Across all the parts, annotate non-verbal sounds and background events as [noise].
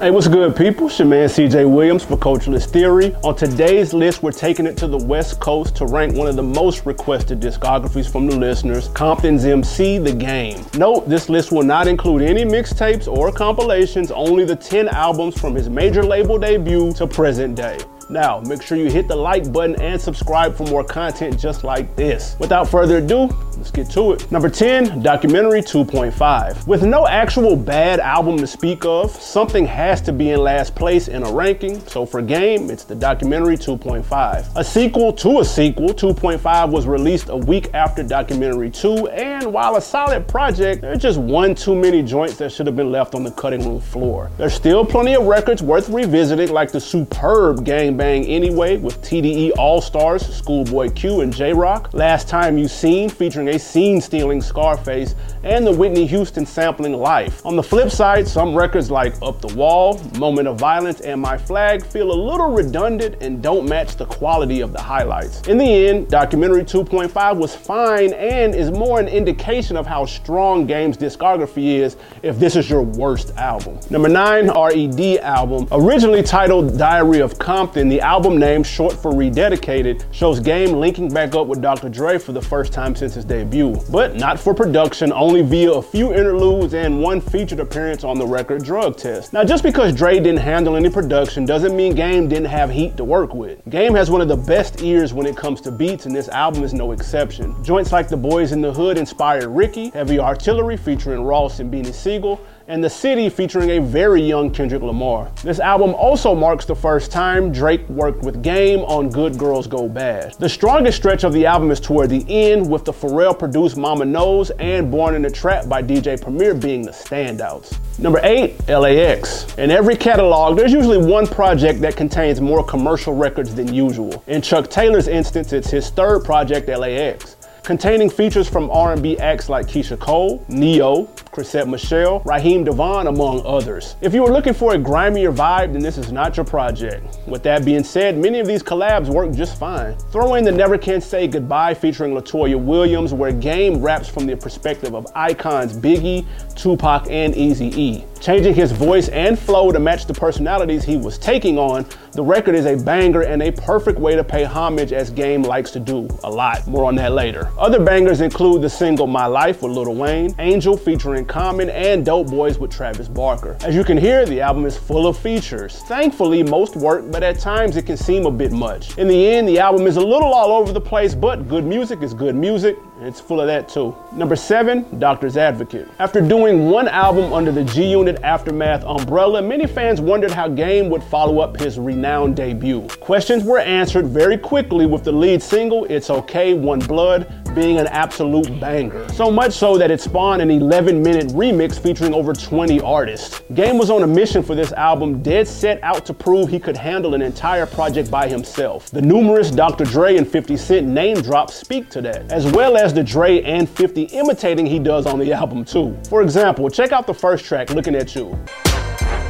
Hey, what's good, people? It's your man CJ Williams for Culturalist Theory. On today's list, we're taking it to the West Coast to rank one of the most requested discographies from the listeners, Compton's MC The Game. Note, this list will not include any mixtapes or compilations, only the 10 albums from his major label debut to present day. Now, make sure you hit the like button and subscribe for more content just like this. Without further ado, let's get to it. Number 10, Documentary 2.5. With no actual bad album to speak of, something has to be in last place in a ranking, so for Game, it's the Documentary 2.5. A sequel to a sequel, 2.5 was released a week after Documentary 2, and while a solid project, there's just one too many joints that should have been left on the cutting room floor. There's still plenty of records worth revisiting, like the superb Gang Bang Anyway with TDE All Stars, Schoolboy Q, and Jay Rock. Last Time You Seen featuring a scene stealing Scarface, and the Whitney Houston sampling Life. On the flip side, some records like Up the Wall, Moment of Violence, and My Flag feel a little redundant and don't match the quality of the highlights. In the end, Documentary 2.5 was fine and is more an indication of how strong Game's discography is if this is your worst album. Number 9, RED album. Originally titled Diary of Compton, the album name, short for Rededicated, shows Game linking back up with Dr. Dre for the first time since his debut, but not for production, only via a few interludes and one featured appearance on the record Drug Test. Now, just because Dre didn't handle any production doesn't mean Game didn't have heat to work with. Game has one of the best ears when it comes to beats, and this album is no exception. Joints like The Boys in the Hood inspired Ricky, Heavy Artillery featuring Ross and Beanie Sigel, and The City featuring a very young Kendrick Lamar. This album also marks the first time Drake worked with Game on Good Girls Go Bad. The strongest stretch of the album is toward the end, with the Pharrell produced Mama Knows and Born in the Trap by DJ Premier being the standouts. Number 8, LAX. In every catalog, there's usually one project that contains more commercial records than usual. In Chuck Taylor's instance, it's his third project, LAX containing features from R&B acts like Keyshia Cole, Ne-Yo, Chrisette Michele, Raheem DeVaughn, among others. If you were looking for a grimier vibe, then this is not your project. With that being said, many of these collabs work just fine. Throw in the Never Can Say Goodbye featuring Latoya Williams, where Game raps from the perspective of icons Biggie, Tupac, and Eazy-E. Changing his voice and flow to match the personalities he was taking on, the record is a banger and a perfect way to pay homage as Game likes to do a lot. More on that later. Other bangers include the single My Life with Lil Wayne, Angel featuring Common, and Dope Boys with Travis Barker. As you can hear, the album is full of features. Thankfully, most work, but at times it can seem a bit much. In the end, the album is a little all over the place, but good music is good music, it's full of that too. Number seven, Doctor's Advocate. After doing one album under the G Unit Aftermath umbrella, many fans wondered how Game would follow up his renowned debut. Questions were answered very quickly with the lead single, It's Okay, One Blood, being an absolute banger. So much so that it spawned an 11 minute remix featuring over 20 artists. Game was on a mission for this album, dead set out to prove he could handle an entire project by himself. The numerous Dr. Dre and 50 Cent name drops speak to that, as well as the Dre and 50 imitating he does on the album too. For example, check out the first track, Looking at You.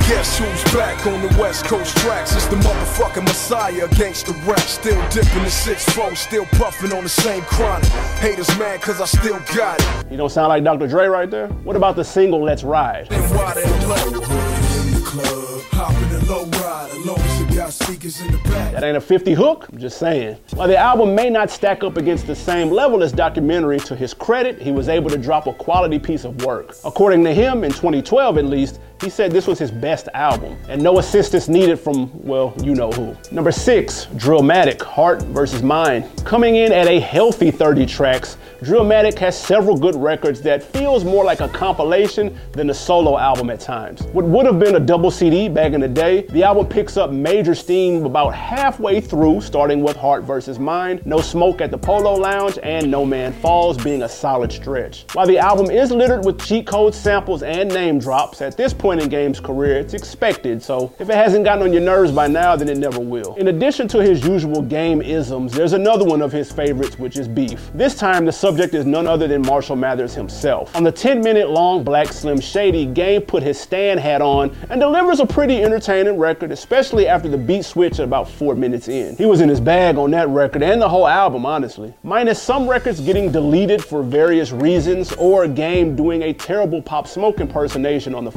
Guess who's back on the West Coast tracks? It's the motherfucking Messiah against the rap. Still dipping the 6 still puffing on the same chronic. Haters mad cause I still got it. You don't sound like Dr. Dre right there? What about the single Let's Ride? That ain't a 50 hook, I'm just saying. While the album may not stack up against the same level as documentary, to his credit, he was able to drop a quality piece of work. According to him, in 2012 at least, he said this was his best album, and no assistance needed from, well, you know who. Number six, Drillmatic, Heart versus Mind. Coming in at a healthy 30 tracks, Drillmatic has several good records that feels more like a compilation than a solo album at times. What would have been a double CD back in the day, the album picks up major steam about halfway through, starting with Heart versus Mind, No Smoke at the Polo Lounge, and No Man Falls being a solid stretch. While the album is littered with cheat code samples and name drops, at this point in Game's career, it's expected, so if it hasn't gotten on your nerves by now, then it never will. In addition to his usual game isms, there's another one of his favorites, which is beef. This time, the subject is none other than Marshall Mathers himself. On the 10 minute long Black Slim Shady, Game put his stand hat on and delivers a pretty entertaining record, especially after the beat switch at about four minutes in. He was in his bag on that record and the whole album, honestly. Minus some records getting deleted for various reasons or Game doing a terrible Pop Smoke impersonation on the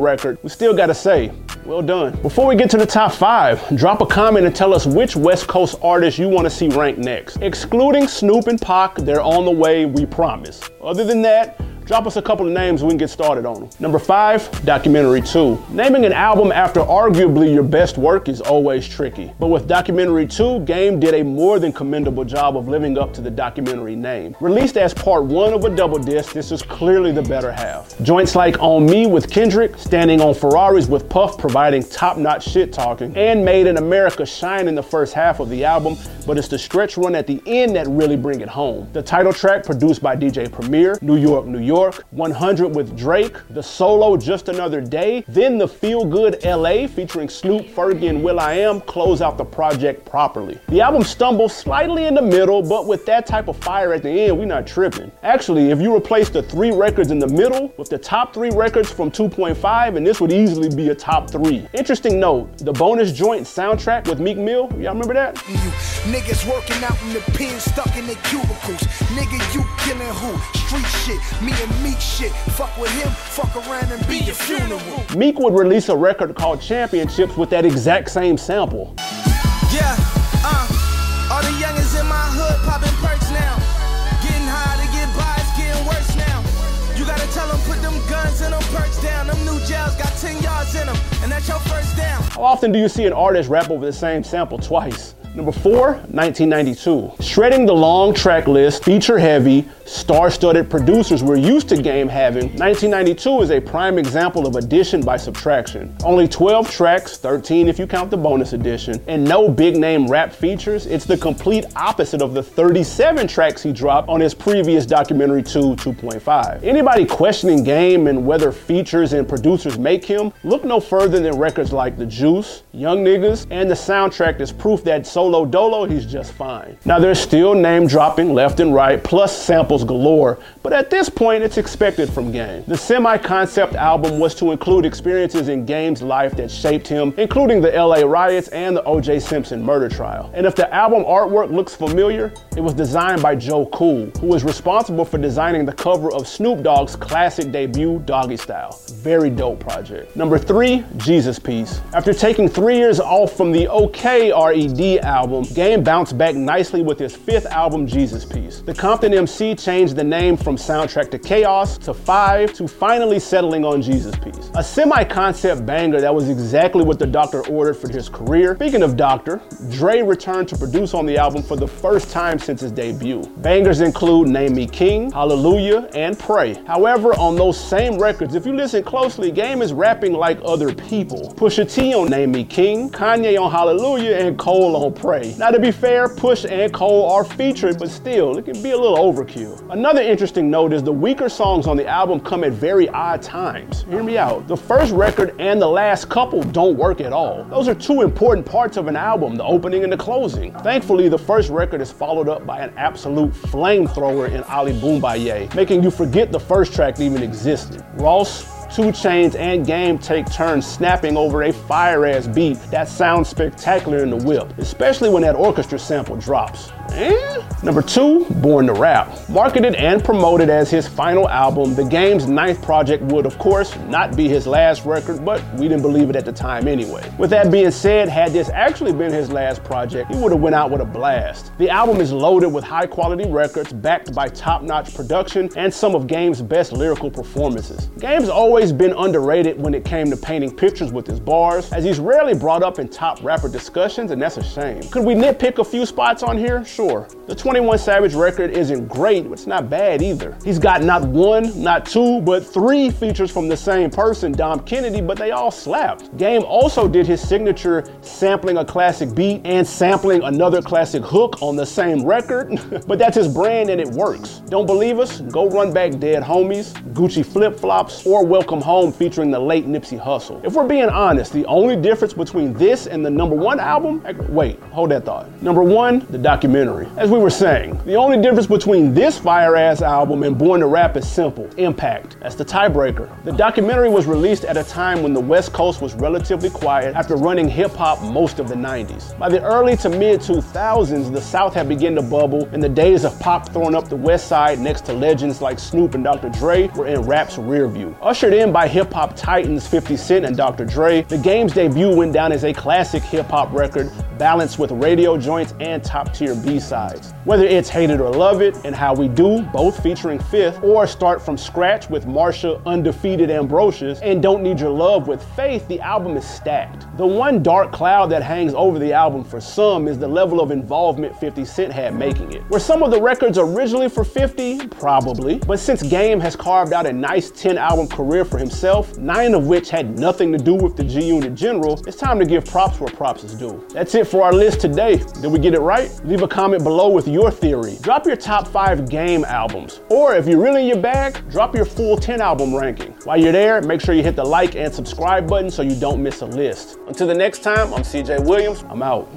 Record, we still gotta say, Well done. Before we get to the top five, drop a comment and tell us which West Coast artist you want to see ranked next. Excluding Snoop and Pac, they're on the way, we promise. Other than that, Drop us a couple of names we can get started on them. Number five, Documentary 2. Naming an album after arguably your best work is always tricky. But with Documentary 2, Game did a more than commendable job of living up to the documentary name. Released as part one of a double disc, this is clearly the better half. Joints like On Me with Kendrick, Standing on Ferraris with Puff providing top notch shit talking, and Made in America shine in the first half of the album, but it's the stretch run at the end that really bring it home. The title track produced by DJ Premier, New York, New York York, 100 with Drake, the solo Just Another Day, then the Feel Good LA featuring Snoop, Fergie, and will.i.am close out the project properly. The album stumbles slightly in the middle, but with that type of fire at the end, we're not tripping. Actually, if you replace the three records in the middle with the top three records from 2.5, and this would easily be a top three. Interesting note, the bonus joint soundtrack with Meek Mill, y'all remember that? Niggas working out in the pen, stuck in their cubicles. Nigga, you killing who? Street shit. Me and Meek shit. Fuck with him, fuck around and be your funeral. Meek would release a record called Championships with that exact same sample. Yeah, uh, all the youngins in my hood popping perks now. Getting high to get by, it's getting worse now. You gotta tell them put them guns and them perks down. Them new jails got 10 yards in them, and that's your first down. How often do you see an artist rap over the same sample twice? Number four, 1992. Shredding the long track list, feature heavy, star studded producers we're used to Game having, 1992 is a prime example of addition by subtraction. Only 12 tracks, 13 if you count the bonus edition, and no big name rap features. It's the complete opposite of the 37 tracks he dropped on his previous documentary 2 2.5. Anybody questioning Game and whether features and producers make him, look no further than records like The Juice, Young Niggas, and the soundtrack is proof that solo dolo, he's just fine. Now there's still name dropping left and right, plus samples galore, but at this point it's expected from Game. The semi-concept album was to include experiences in Game's life that shaped him, including the LA riots and the O.J. Simpson murder trial. And if the album artwork looks familiar, it was designed by Joe Cool, who was responsible for designing the cover of Snoop Dogg's classic debut, Doggy Style. Very dope project. Number three, Jesus Piece. After taking three years off from the OK RED album, Game bounced back nicely with his fifth album, Jesus Piece. The Compton MC changed the name from Soundtrack to Chaos to Five to finally settling on Jesus Piece. A semi-concept banger that was exactly what the Doctor ordered for his career. Speaking of Doctor, Dre returned to produce on the album for the first time since his debut. Bangers include Name Me King, Hallelujah, and Pray. However, on those same records, if you listen closely, Game is rapping like other people. Pusha T on Name Me King, Kanye on Hallelujah, and Cole on Pray. Now to be fair, Push and Cole are featured, but still, it can be a little overkill. Another interesting note is the weaker songs on the album come at very odd times. Hear me out. The first record and the last couple don't work at all. Those are two important parts of an album, the opening and the closing. Thankfully, the first record is followed up by an absolute flamethrower in Ali Bomaye, making you forget the first track even existed. Ross 2 Chainz and Game take turns snapping over a fire ass beat that sounds spectacular in the whip, especially when that orchestra sample drops. And number two, Born to Rap. Marketed and promoted as his final album, the game's ninth project would, of course, not be his last record, but we didn't believe it at the time anyway. With that being said, had this actually been his last project, he would have went out with a blast. The album is loaded with high quality records, backed by top-notch production and some of Game's best lyrical performances. Game's always been underrated when it came to painting pictures with his bars, as he's rarely brought up in top rapper discussions, and that's a shame. Could we nitpick a few spots on here? Sure sure. The 21 Savage record isn't great, but it's not bad either. He's got not one, not two, but three features from the same person, Dom Kennedy, but they all slapped. Game also did his signature sampling a classic beat and sampling another classic hook on the same record, [laughs] but that's his brand and it works. Don't believe us? Go run back Dead Homies, Gucci Flip Flops, or Welcome Home featuring the late Nipsey Hussle. If we're being honest, the only difference between this and the number one album, eh, wait, hold that thought. Number one, the documentary. As we were saying, the only difference between this fire ass album and Born to Rap is simple impact. That's the tiebreaker. The documentary was released at a time when the West Coast was relatively quiet after running hip hop most of the 90s. By the early to mid 2000s, the South had begun to bubble, and the days of Pac throwing up the West Side next to legends like Snoop and Dr. Dre were in rap's rear view. Ushered Then by hip hop titans 50 Cent and Dr. Dre, the game's debut went down as a classic hip hop record balanced with radio joints and top tier B-sides. Whether it's Hate It or Love It and How We Do, both featuring Fifth, or Start From Scratch with Marsha Undefeated Ambrosius, and Don't Need Your Love with Faith, the album is stacked. The one dark cloud that hangs over the album for some is the level of involvement 50 Cent had making it. Were some of the records originally for 50? Probably. But since Game has carved out a nice 10 album career for himself, nine of which had nothing to do with the G Unit in General, it's time to give props where props is due. That's it for our list today. Did we get it right? Leave a comment below with your theory. Drop your top five game albums. Or if you're really in your bag, drop your full 10 album ranking. While you're there, make sure you hit the like and subscribe button so you don't miss a list. Until the next time, I'm CJ Williams. I'm out.